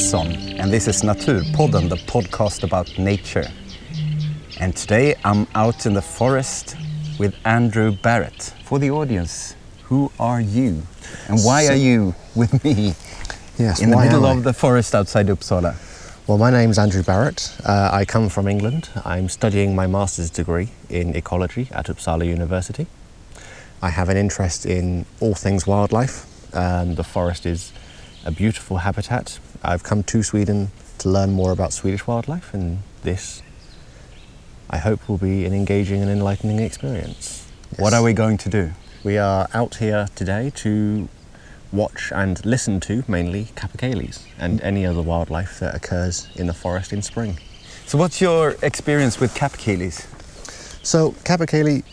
Nilsson, and this is Naturpodden, the podcast about nature. And today I'm out in the forest with Andrew Barrett. For the audience, who are you? And why So- are you with me Yes, in the middle of the forest outside Uppsala? Well, my name's Andrew Barrett. Uh, I come from England. I'm studying my master's degree in ecology at Uppsala University. I have an interest in all things wildlife. Um, the forest is a beautiful habitat. I've come to Sweden to learn more about Swedish wildlife, and this, I hope, will be an engaging and enlightening experience. What are we going to do? We are out here today to watch and listen to mainly capercaillies and mm. any other wildlife that occurs in the forest in spring. So, what's your experience with capercaillies? So, capercaillie,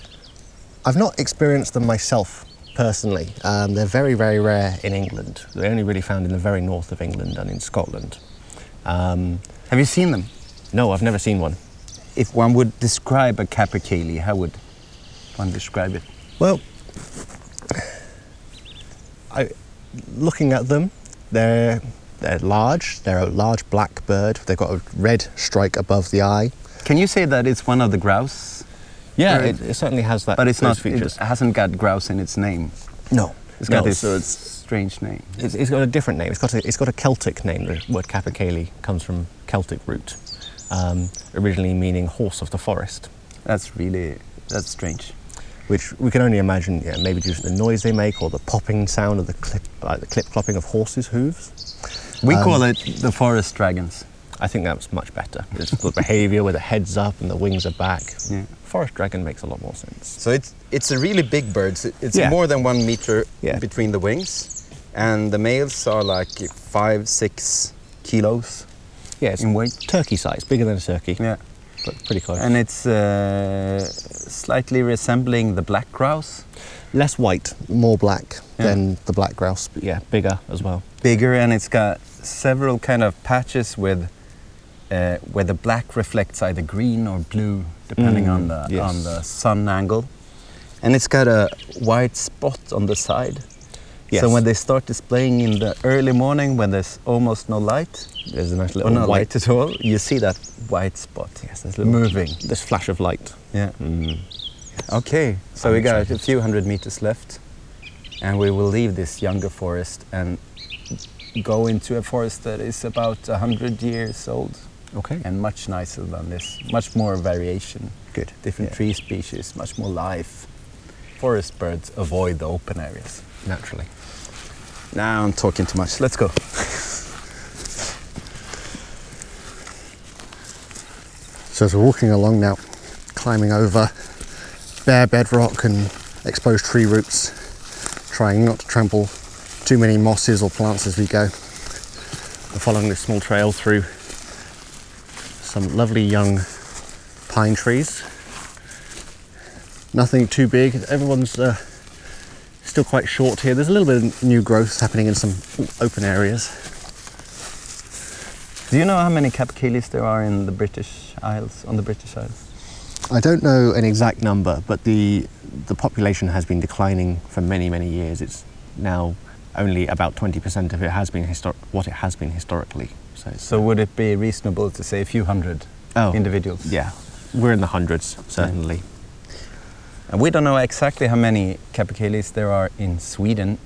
I've not experienced them myself personally. Um, they're very, very rare in England. They're only really found in the very north of England and in Scotland. Um, Have you seen them? no, I've never seen one. If one would describe a capercaillie, how would one describe it? Well, I, looking at them, they're they're large. They're a large black bird. They've got a red strike above the eye. Can you say that it's one of the grouse? Yeah, it, it certainly has that. But it's not. features. It hasn't got grouse in its name. no, It's got no, this so it's, strange name. it's, it's got a different name. It's got a, it's got a Celtic name. The word capercaillie comes from Celtic root, um, originally meaning horse of the forest, That's really that's strange. which we can only imagine yeah, maybe due to the noise they make or the popping sound of the clip, like the clip clopping of horses' hooves. We Um, call it the forest dragons. I think that's much better. It's the behaviour where the head's up and the wings are back. Yeah. Forest dragon makes a lot more sense. So it's it's a really big bird. It's- It's Yeah. more than one meter Yeah. between the wings, and the males are like five, six kilos Yeah, it's in weight. turkey size, bigger than a turkey, Yeah, but pretty close. and it's uh, slightly resembling the black grouse. Less white, more black Yeah. than the black grouse, but yeah, bigger as well. bigger and it's got several kind of patches with uh, where the black reflects either green or blue depending Mm, on the yes. on the sun angle and it's got a white spot on the side Yes. so when they start displaying in the early morning when there's almost no light There's a nice or little no white light at all you see that white spot Yes, there's a little moving This flash of light. yeah Mm. okay so I'm we got a few hundred meters left and we will leave this younger forest and go into a forest that is about 100 years old Okay. and much nicer than this. Much more variation. Good. Different Yeah. tree species, much more life. Forest birds avoid the open areas. Naturally. Now I'm talking too much. Let's go. So as we're walking along now, climbing over bare bedrock and exposed tree roots, trying not to trample too many mosses or plants as we go. Following this small trail through some lovely young pine trees. Nothing too big. Everyone's uh, still quite short here. There's a little bit of new growth happening in some open areas. Do you know how many capercaillies there are in the British Isles, on the British Isles? I don't know an exact number, but the the population has been declining for many many years. It's now only about 20% of it has been histor- what it has been historically. So, So would it be reasonable to say a few hundred oh, individuals? yeah, we're in the hundreds certainly. And we don't know exactly how many capercaillies there are in Sweden,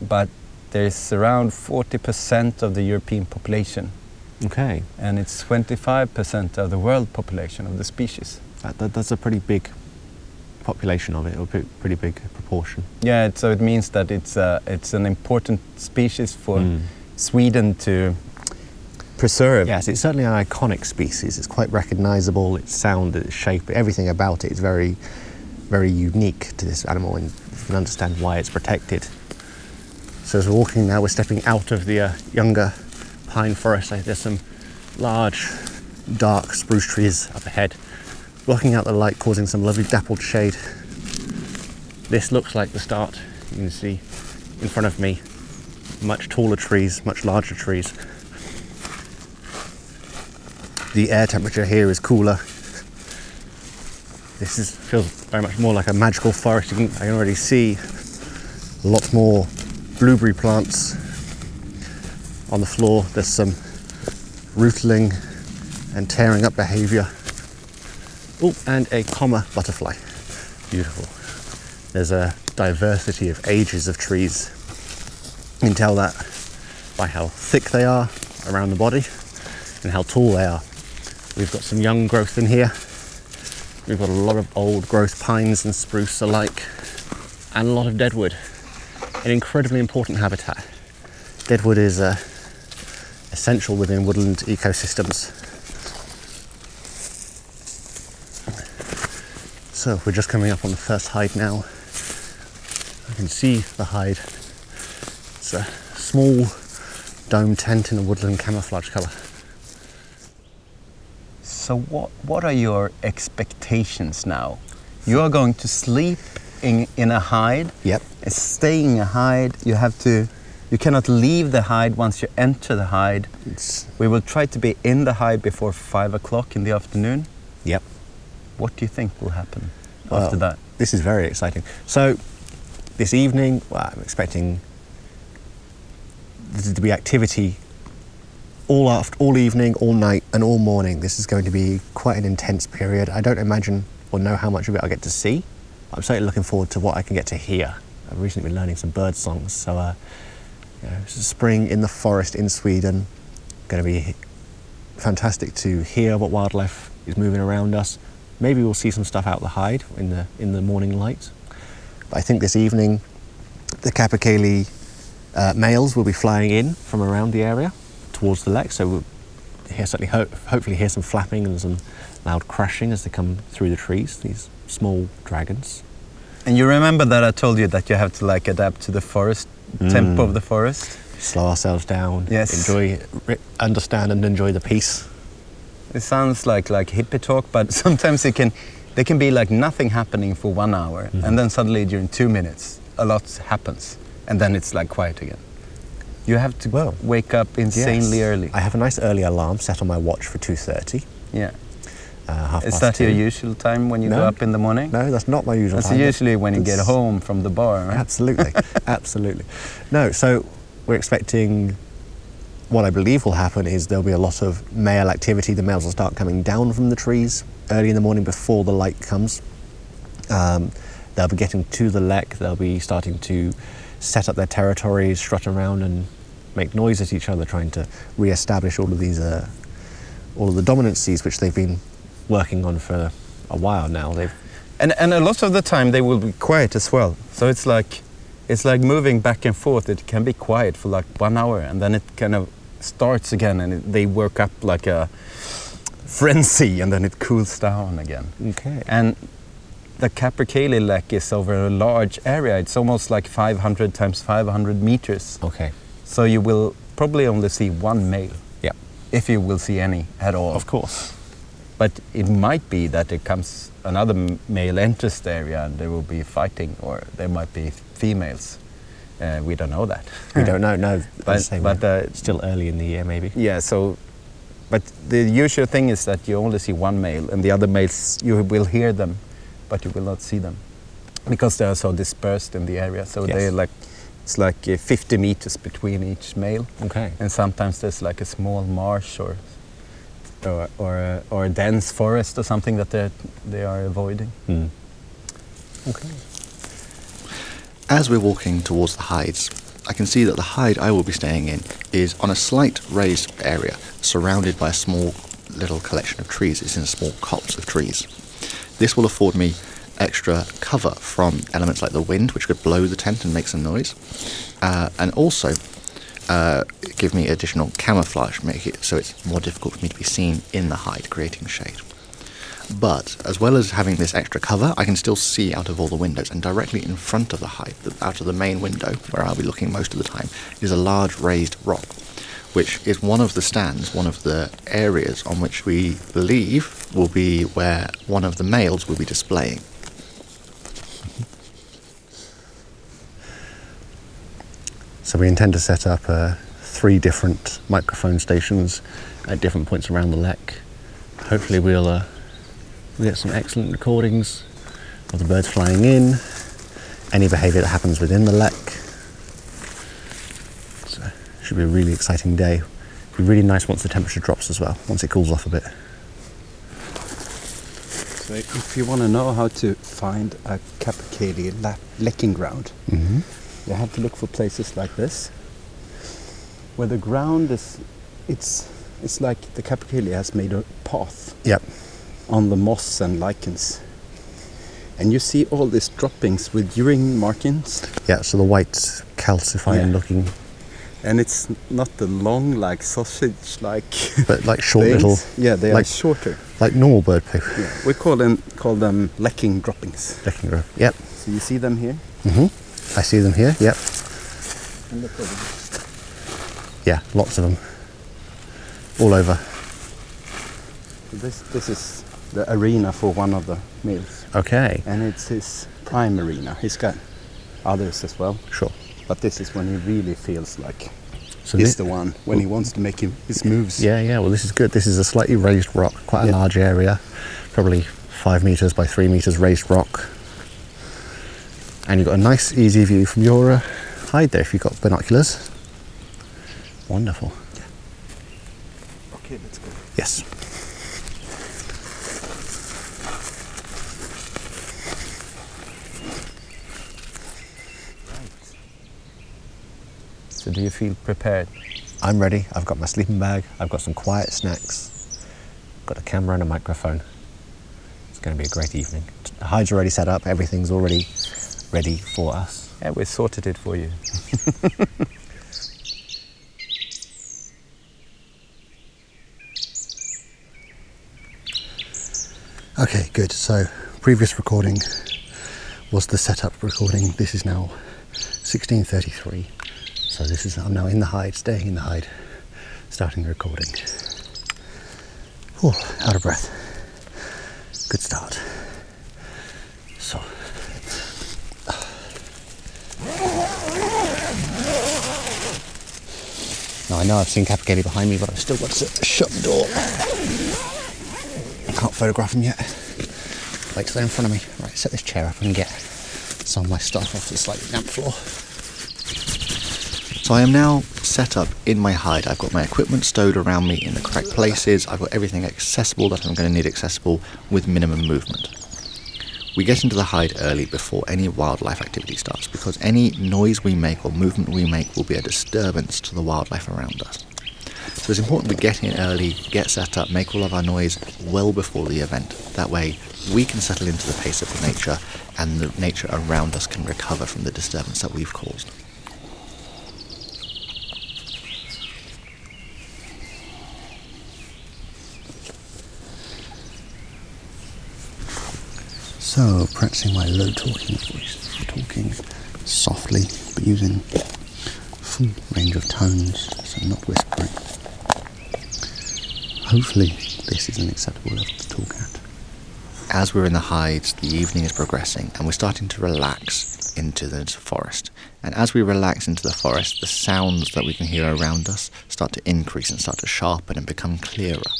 but there's around 40% of the European population, Okay, and it's 25% of the world population of the species. that, that, that's a pretty big population of it, or pre- pretty big proportion. Yeah, it- so it means that it's uh, it's an important species for Mm. Sweden to preserve. Yes, it's certainly an iconic species. It's quite recognisable. Its sound, its shape, everything about it is very, very unique to this animal, and you can understand why it's protected. So as we're walking now, we're stepping out of the uh, younger pine forest. There's some large, dark spruce trees up ahead, blocking out the light, causing some lovely dappled shade. This looks like the start. You can see in front of me much taller trees, much larger trees. The air temperature here is cooler. This is, feels very much more like a magical forest. Can, I can already see a lot more blueberry plants. on the floor. There's some rootling and tearing up behaviour. Oh, and a comma butterfly. Beautiful. There's a diversity of ages of trees. You can tell that by how thick they are around the body and how tall they are. We've got some young growth in here. We've got a lot of old growth pines and spruce alike, and a lot of deadwood. An incredibly important habitat. Deadwood is uh, essential within woodland ecosystems. So we're just coming up on the first hide now. I can see the hide. It's a small dome tent in a woodland camouflage colour. So what what are your expectations now? You are going to sleep in in a hide. Yep. Staying in a hide, you have to. You cannot leave the hide once you enter the hide. It's, We will try to be in the hide before five o'clock in the afternoon. yep. What do you think will happen after that? This is very exciting. So, this evening, well, I'm expecting there to be activity all after, all evening, all night, and all morning. This is going to be quite an intense period. I don't imagine or know how much of it I'll get to see. I'm certainly looking forward to what I can get to hear. I've recently been learning some bird songs, so uh, you know, spring in the forest in Sweden. Going to be fantastic to hear what wildlife is moving around us. Maybe we'll see some stuff out the hide in the in the morning light. But I think this evening, the Capercaillie uh, males will be flying in from around the area towards the lek. So we'll hear certainly ho- hopefully hear some flapping and some loud crashing as they come through the trees. These small dragons. And you remember that I told you that you have to like adapt to the forest mm. tempo of the forest. Slow ourselves down. Yes. Enjoy, understand, and enjoy the peace. It sounds like like hippie talk, but sometimes it can there can be like nothing happening for one hour, and mm-hmm. then suddenly during two minutes a lot happens, and then it's like quiet again. You have to Well, wake up insanely Yes. early. I have a nice early alarm set on my watch for two thirty. yeah. Uh, half Is that your usual time when you No. go up in the morning? No, that's not my usual That's time. usually when you get home from the bar, right? Absolutely, absolutely. No, so we're expecting. What I believe will happen is there'll be a lot of male activity. The males will start coming down from the trees early in the morning before the light comes. Um, they'll be getting to the lek. They'll be starting to set up their territories, strut around, and make noise at each other, trying to re-establish all of these, uh, all of the dominancies which they've been working on for a while now. They've And and a lot of the time they will be quiet as well. So it's like it's like moving back and forth. It can be quiet for like one hour, and then it kind of starts again, and it, they work up like a frenzy, and then it cools down again. okay. And the Capercaillie lek is over a large area. It's almost like 500 times 500 meters. Okay. So you will probably only see one male, Yeah. if you will see any at all. Of course. But it might be that there comes another male enters the area and there will be fighting, or there might be females. Uh, we don't know that. We don't know. No, But- as I say, but, uh, still early in the year, maybe. Yeah. So, but the usual thing is that you only see one male, and the other males you will hear them, but you will not see them, because they are so dispersed in the area. So Yes. they like it's like uh, 50 meters between each male, Okay. and sometimes there's like a small marsh or or or a, or a dense forest or something that they they are avoiding. Hmm. Okay. As we're walking towards the hides, I can see that the hide I will be staying in is on a slight raised area surrounded by a small little collection of trees. It's in a small copse of trees. This will afford me extra cover from elements like the wind, which could blow the tent and make some noise, uh, and also uh, give me additional camouflage, make it so it's more difficult for me to be seen in the hide, creating shade. But as well as having this extra cover, I can still see out of all the windows, and directly in front of the hide, out of the main window, where I'll be looking most of the time, is a large raised rock, which is one of the stands, one of the areas on which we believe will be where one of the males will be displaying. So we intend to set up uh, three different microphone stations at different points around the lek. Hopefully, we'll uh, get some excellent recordings of the birds flying in, any behaviour that happens within the lek. So, it Should be a really exciting day. Be really nice once the temperature drops as well, once it cools off a bit. So if you want to know how to find a Capercaillie la- lekking ground, Mm-hmm. You have to look for places like this, where the ground is, it's, it's like the Capercaillie has made a path Yep. on the moss and lichens. And you see all these droppings with urine markings, Yeah, so the white calcifying Yeah. looking, and it's not the long, like sausage, like. but like short things. little, Yeah, they are like- shorter. like normal bird poo. Yeah, we call them call them lekking droppings. Lekking grove. Yep. So you see them here. Mm hmm I see them here. Yep. Yeah, lots of them. All over. This this is the arena for one of the males, Okay. and it's his prime arena. He's got others as well, Sure. but this is when he really feels like So he's the one when he wants to make him, his moves. Yeah, yeah. Well, this is good. This is a slightly raised rock, quite a Yeah. large area, probably five meters by three meters raised rock. And you've got a nice, easy view from your uh, hide there if you've got binoculars. Wonderful. Yeah. Okay, let's go. Yes. So do you feel prepared? I'm ready. I've got my sleeping bag. I've got some quiet snacks. Got a camera and a microphone. It's going to be a great evening. The hide's already set up. Everything's already ready for us. Yeah, we sorted it for you. Okay, good. So, previous recording was the setup recording. This is now 16:33. So this is I'm now in the hide, staying in the hide, starting the recording. Oh, out of breath. Good start. So. Now I know I've seen Capercaillie behind me, but I've still got to shut the door. I can't photograph him yet. Wait till they're in front of me. Right, set this chair up and get some of my stuff off the slightly damp floor. So I am now set up in my hide. I've got my equipment stowed around me in the correct places. I've got everything accessible that I'm going to need accessible with minimum movement. We get into the hide early before any wildlife activity starts because any noise we make or movement we make will be a disturbance to the wildlife around us. So it's important we get in early, get set up, make all of our noise well before the event. That way we can settle into the pace of the nature and the nature around us can recover from the disturbance that we've caused. So, practicing my low talking voice, talking softly but using full range of tones, so not whispering. Hopefully, this is an acceptable level to talk at. As we're in the hides, the evening is progressing and we're starting to relax into the forest. And as we relax into the forest, the sounds that we can hear around us start to increase and start to sharpen and become clearer.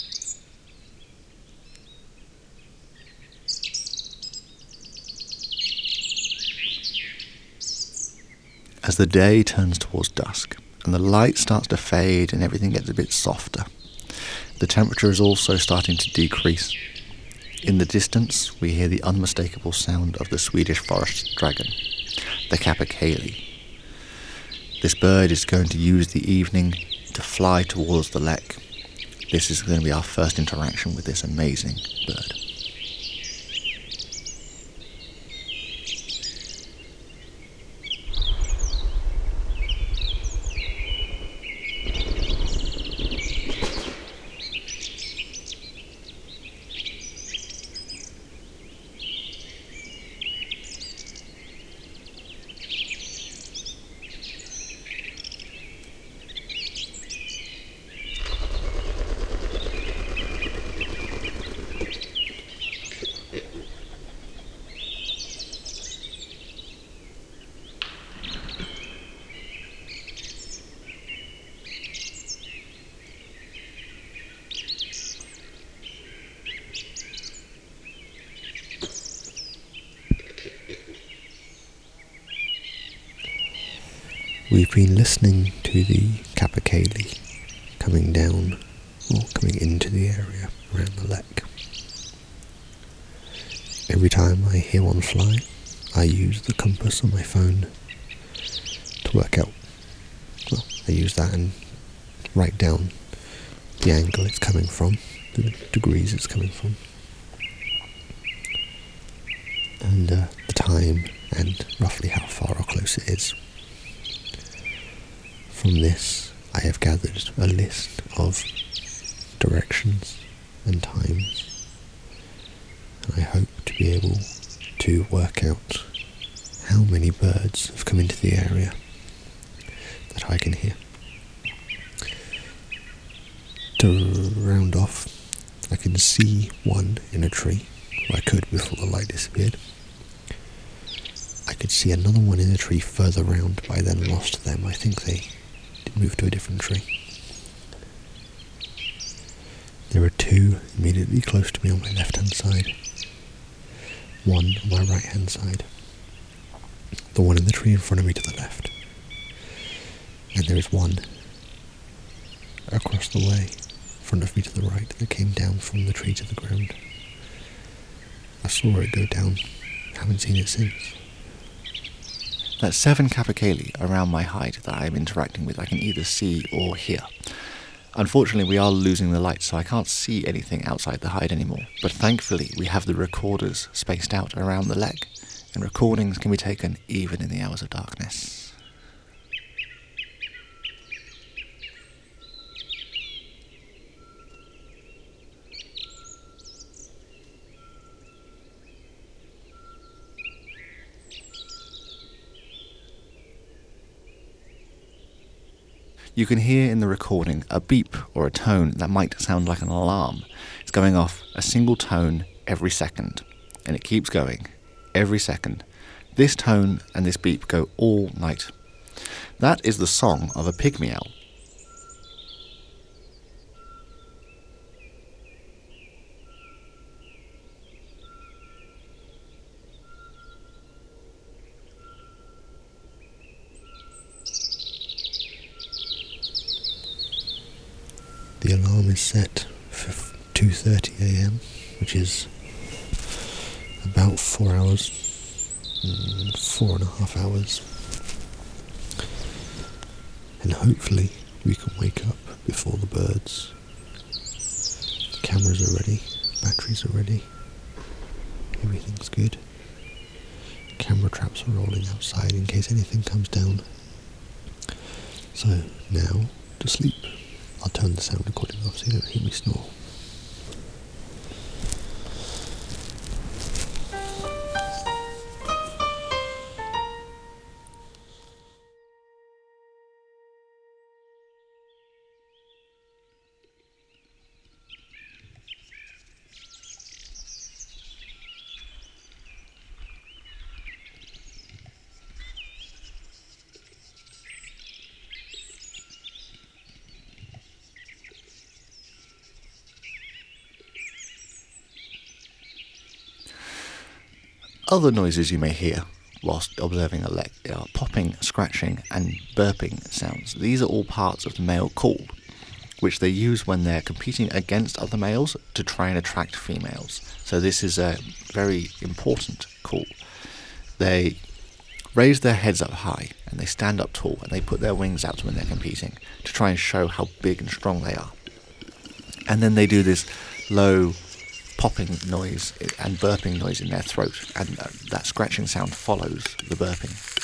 As the day turns towards dusk and the light starts to fade and everything gets a bit softer, the temperature is also starting to decrease. In the distance, we hear the unmistakable sound of the Swedish forest dragon, the capercaillie. This bird is going to use the evening to fly towards the lek. This is going to be our first interaction with this amazing bird. We've been listening to the Capercaillie coming down or coming into the area around the lek. Every time I hear one fly, I use the compass on my phone to work out. Well, I use that and write down the angle it's coming from, the degrees it's coming from, and uh, the time and roughly how far or close it is. From this, I have gathered a list of directions and times, and I hope to be able to work out how many birds have come into the area that I can hear. To round off, I can see one in a tree, I could before the light disappeared. I could see another one in a tree further round, but I then lost them. I think they move to a different tree. There are two immediately close to me on my left hand side, one on my right hand side, the one in the tree in front of me to the left, and there is one across the way, in front of me to the right, that came down from the tree to the ground. I saw it go down, haven't seen it since. That's seven Capercaillie around my hide that I'm interacting with. I can either see or hear. Unfortunately, we are losing the light, so I can't see anything outside the hide anymore. But thankfully, we have the recorders spaced out around the lek, and recordings can be taken even in the hours of darkness. You can hear in the recording a beep or a tone that might sound like an alarm. It's going off a single tone every second, and it keeps going every second. This tone and this beep go all night. That is the song of a pygmy owl. The alarm is set for 2:30 a.m., which is about four hours, mm, four and a half hours, and hopefully we can wake up before the birds. Cameras are ready, batteries are ready, everything's good. Camera traps are rolling outside in case anything comes down. So now to sleep. I'll turn the sound recording off so you don't hear me snore. Other noises you may hear whilst observing a are uh, popping, scratching, and burping sounds. These are all parts of the male call, which they use when they're competing against other males to try and attract females. So this is a very important call. They raise their heads up high and they stand up tall and they put their wings out when they're competing to try and show how big and strong they are. And then they do this low popping noise and burping noise in their throat, and that scratching sound follows the burping.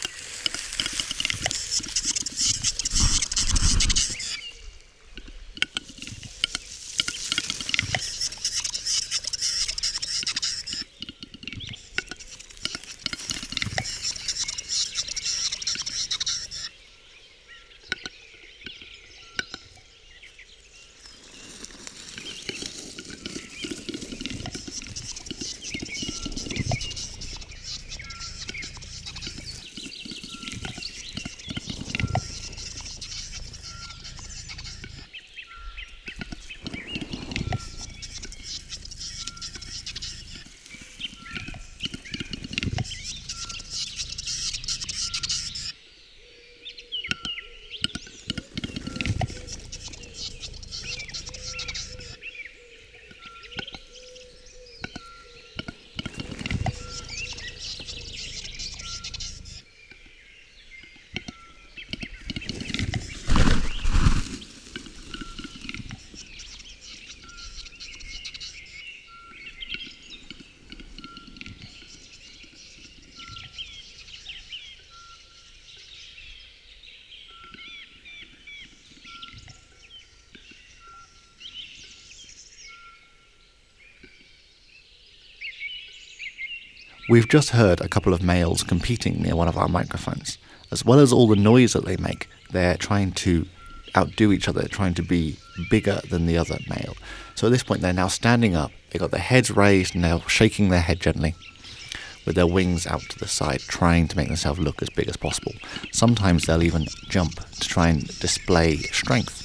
We've just heard a couple of males competing near one of our microphones. As well as all the noise that they make, they're trying to outdo each other, trying to be bigger than the other male. So at this point, they're now standing up. They've got their heads raised and they're shaking their head gently with their wings out to the side, trying to make themselves look as big as possible. Sometimes they'll even jump to try and display strength.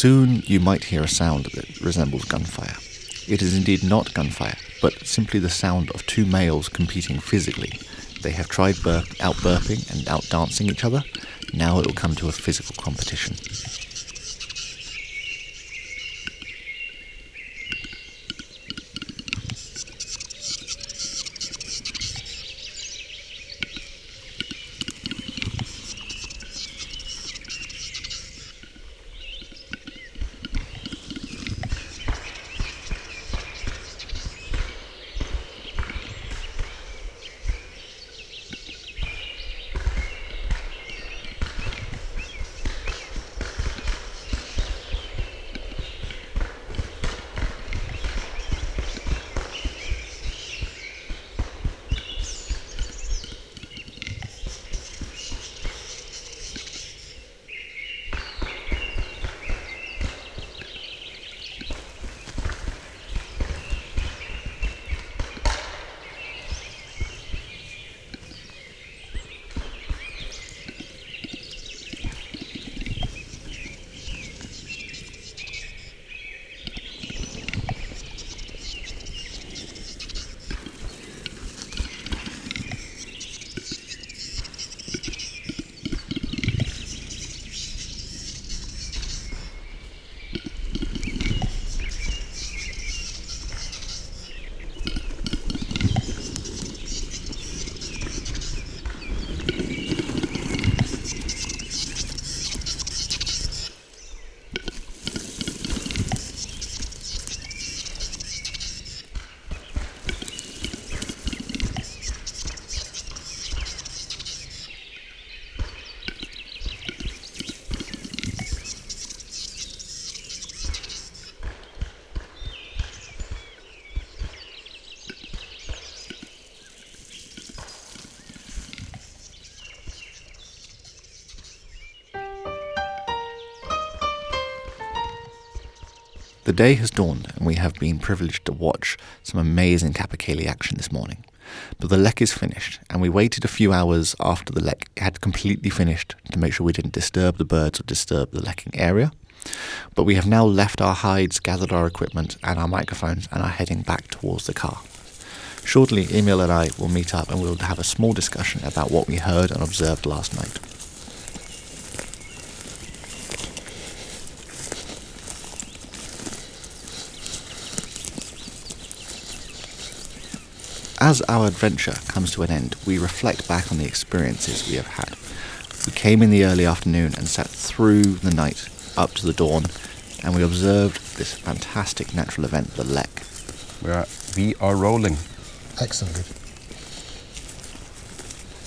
Soon you might hear a sound that resembles gunfire. It is indeed not gunfire, but simply the sound of two males competing physically. They have tried burp, out burping and out dancing each other. Now it will come to a physical competition. The day has dawned, and we have been privileged to watch some amazing Capercaillie action this morning. But the lek is finished, and we waited a few hours after the lek had completely finished to make sure we didn't disturb the birds or disturb the lekking area. But we have now left our hides, gathered our equipment and our microphones, and are heading back towards the car. Shortly, Emil and I will meet up and we'll have a small discussion about what we heard and observed last night. As our adventure comes to an end, we reflect back on the experiences we have had. We came in the early afternoon and sat through the night up to the dawn, and we observed this fantastic natural event, the lek. We are, we are rolling. Excellent.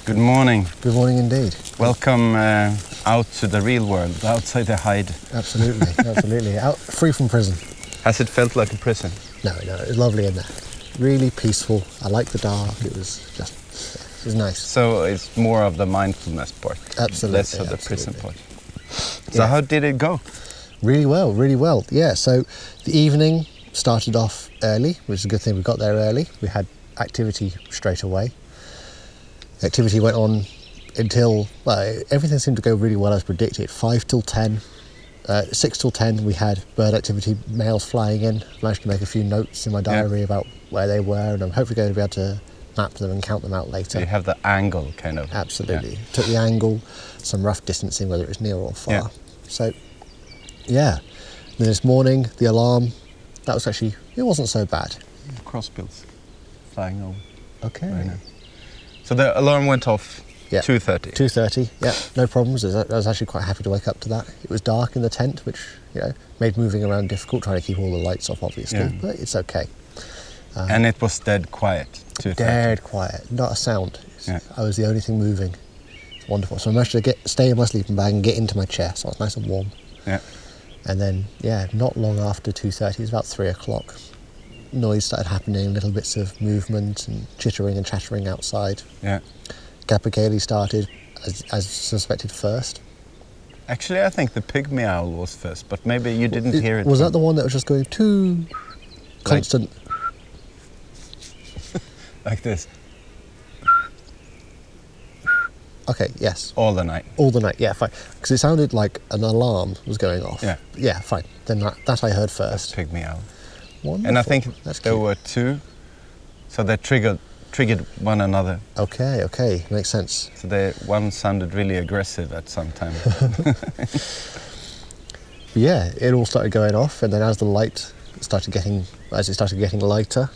Good morning. Good morning indeed. Welcome uh, out to the real world, outside the hide. Absolutely, absolutely. Out free from prison. Has it felt like a prison? No, no, it was lovely in there. Really peaceful. I liked the dark. It was just, it was nice. So it's more of the mindfulness part, Absolutely, less of the prison part. So Yeah. how did it go? Really well, really well. Yeah, so the evening started off early, which is a good thing. We got there early. We had activity straight away. Activity went on until well, everything seemed to go really well as predicted. Five till ten, uh, six till ten, we had bird activity males flying in. Managed to make a few notes in my diary about where they were, and I'm hopefully going to be able to map them and count them out later. So you have the angle kind of. Absolutely. Yeah. Took the angle, some rough distancing, whether it was near or far. Yeah. So, yeah. Then this morning, the alarm, that was actually, it wasn't so bad. Crossbills flying over. Okay. Nice. So the alarm went off Yeah. 2.30. 2.30, yeah, no problems. I was- I was actually quite happy to wake up to that. It was dark in the tent, which, you know, made moving around difficult, trying to keep all the lights off, obviously, Yeah. but it's okay. Uh-huh. and it was dead quiet. 2.30. Dead quiet, not a sound. Yeah. I was the only thing moving. It's wonderful. So I managed to get stay in my sleeping bag and get into my chair, so I was nice and warm. Yeah. And then, yeah, not long after 2.30, it was about 3 o'clock, noise started happening, little bits of movement and chittering and chattering outside. Yeah. Capercaillie started, as, as suspected first. Actually, I think the pygmy owl was first, but maybe you didn't hear it. Was from- that the one that was just going too constant? like this Okay, yes. all the night? All the night, yeah, fine. Because it sounded like an alarm was going off. Yeah. Yeah, fine. Then that, that I heard first. Pygmy owl. Wonderful. And I think That's there cute. were two, so they triggered triggered one another. Okay, okay, makes sense. So they one sounded really aggressive at some time. Yeah, it all started going off, and then as the light started getting, as it started getting lighter,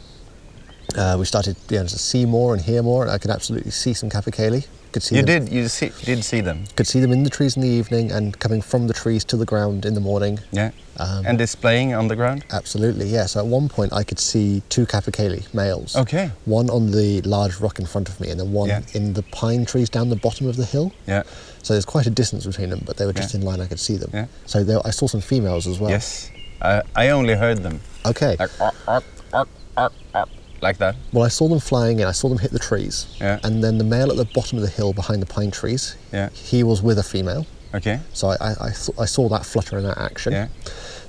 uh, we started you know, to see more and hear more. And I could absolutely see some capercaillie. Could see you them, did you see did see them? Could see them in the trees in the evening and coming from the trees to the ground in the morning. Yeah. Um, and displaying on the ground. Absolutely, yeah. So at one point, I could see two capercaillie males. Okay. One on the large rock in front of me, and then one Yeah. in the pine trees down the bottom of the hill. Yeah. So there's quite a distance between them, but they were just Yeah. in line. I could see them. Yeah. So there, I saw some females as well. Yes. I I only heard them Okay. like ark, ark, ark, ark, ark, like that. Well, I saw them flying in. I saw them hit the trees. Yeah. And then the male at the bottom of the hill behind the pine trees. Yeah. He was with a female. Okay. So I, I, I, th- I saw that flutter in that action. Yeah.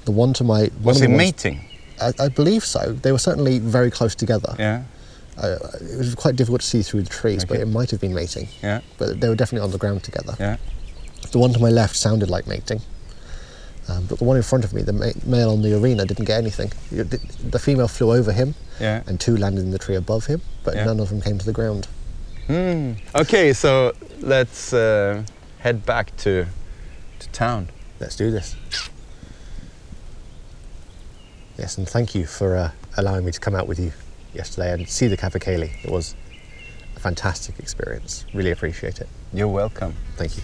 The one to my. Was he mating? I, I believe so. They were certainly very close together. Yeah. Uh, it was quite difficult to see through the trees, but it might have been mating. Yeah. But they were definitely on the ground together. Yeah. The one to my left sounded like mating. Um, but the one in front of me, the ma- male on the arena, didn't get anything. The female flew over him, Yeah. and two landed in the tree above him, but Yeah. none of them came to the ground. Hmm. Okay, so let's uh, head back to to town. Let's do this. Yes, and thank you for uh, allowing me to come out with you yesterday and see the capercaillie. It was a fantastic experience. Really appreciate it. You're welcome. Thank you.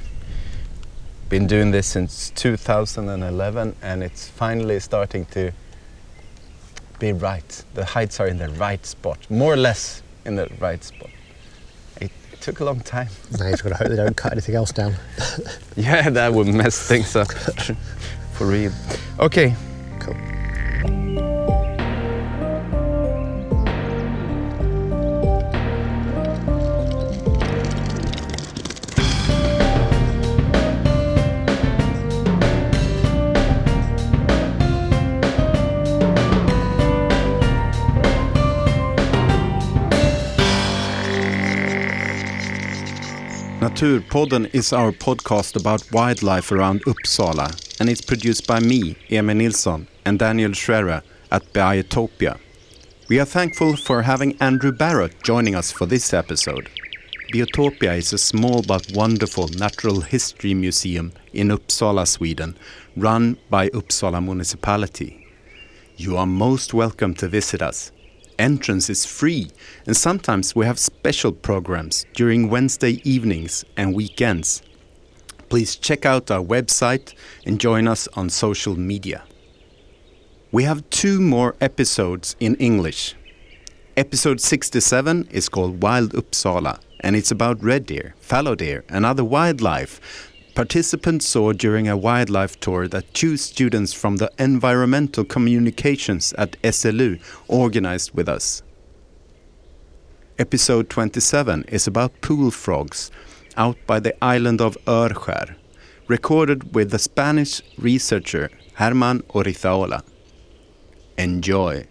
Been doing this since 2011, and it's finally starting to be right. The heights are in the right spot, more or less in the right spot. It, it took a long time. Now you've got to hope they don't cut anything else down. Yeah, that would mess things up for real. Okay, Naturpodden is our podcast about wildlife around Uppsala, and it's produced by me, Emil Nilsson, and Daniel Schrerer at Biotopia. We are thankful for having Andrew Barrett joining us for this episode. Biotopia is a small but wonderful natural history museum in Uppsala, Sweden, run by Uppsala municipality. You are most welcome to visit us. Entrance is free, and sometimes we have special programs during Wednesday evenings and weekends. Please check out our website and join us on social media. We have two more episodes in English. Episode 67 is called Wild Uppsala, and it's about red deer, fallow deer, and other wildlife participants saw during a wildlife tour that two students from the Environmental Communications at SLU organized with us. Episode 27 is about pool frogs out by the island of Örskär, recorded with the Spanish researcher Germán Orizaola. Enjoy!